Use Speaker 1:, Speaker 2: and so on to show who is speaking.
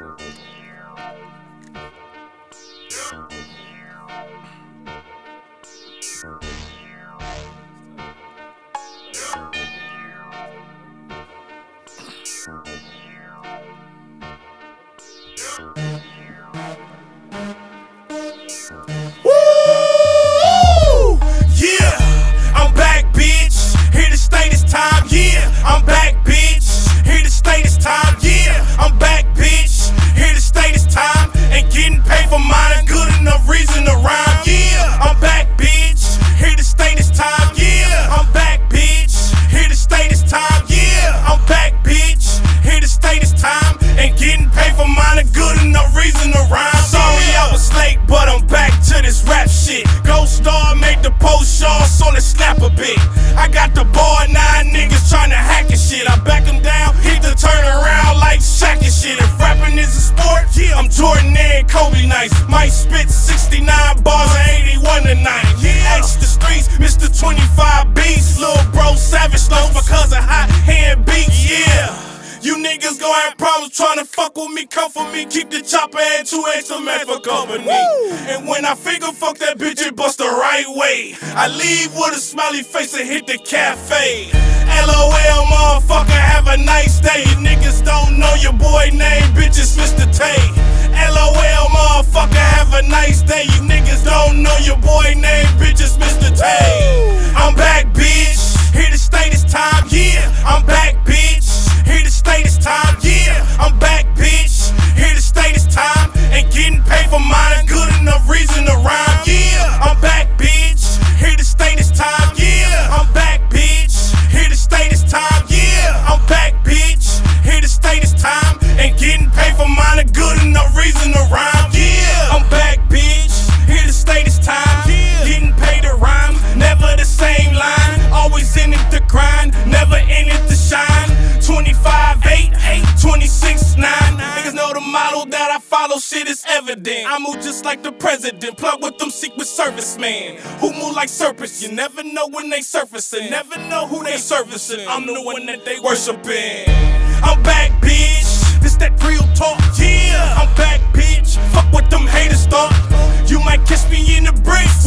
Speaker 1: Woo! Shit. Ghost Star made the post show, so let's snap a bit. I got the boy, nine niggas trying to hack and shit. I back them down, hit the turn around like Shaq and shit. If rapping is a sport, yeah, I'm Jordan and Kobe nice. Might spit 69 bars niggas gon' have problems trying to fuck with me, come for me, keep the chopper and two extra men for company. And when I finger fuck that bitch, it bust the right way. I leave with a smiley face and hit the cafe. LOL, motherfucker, have a nice day. You niggas don't know your boy name, bitch, it's Mista Te'. LOL, motherfucker, have a nice day. You niggas don't know your boy name, bitch, it's Mista Te'. 26, 9. Niggas know the model that I follow, shit is evident. I move just like the president, plug with them secret service man. who move like serpents. You never know when they surfacing, never know who they servicing. I'm the one that they worshiping. I'm back, bitch. This that real talk, yeah. I'm back, bitch. Fuck what them haters thought. You might catch me in the bricks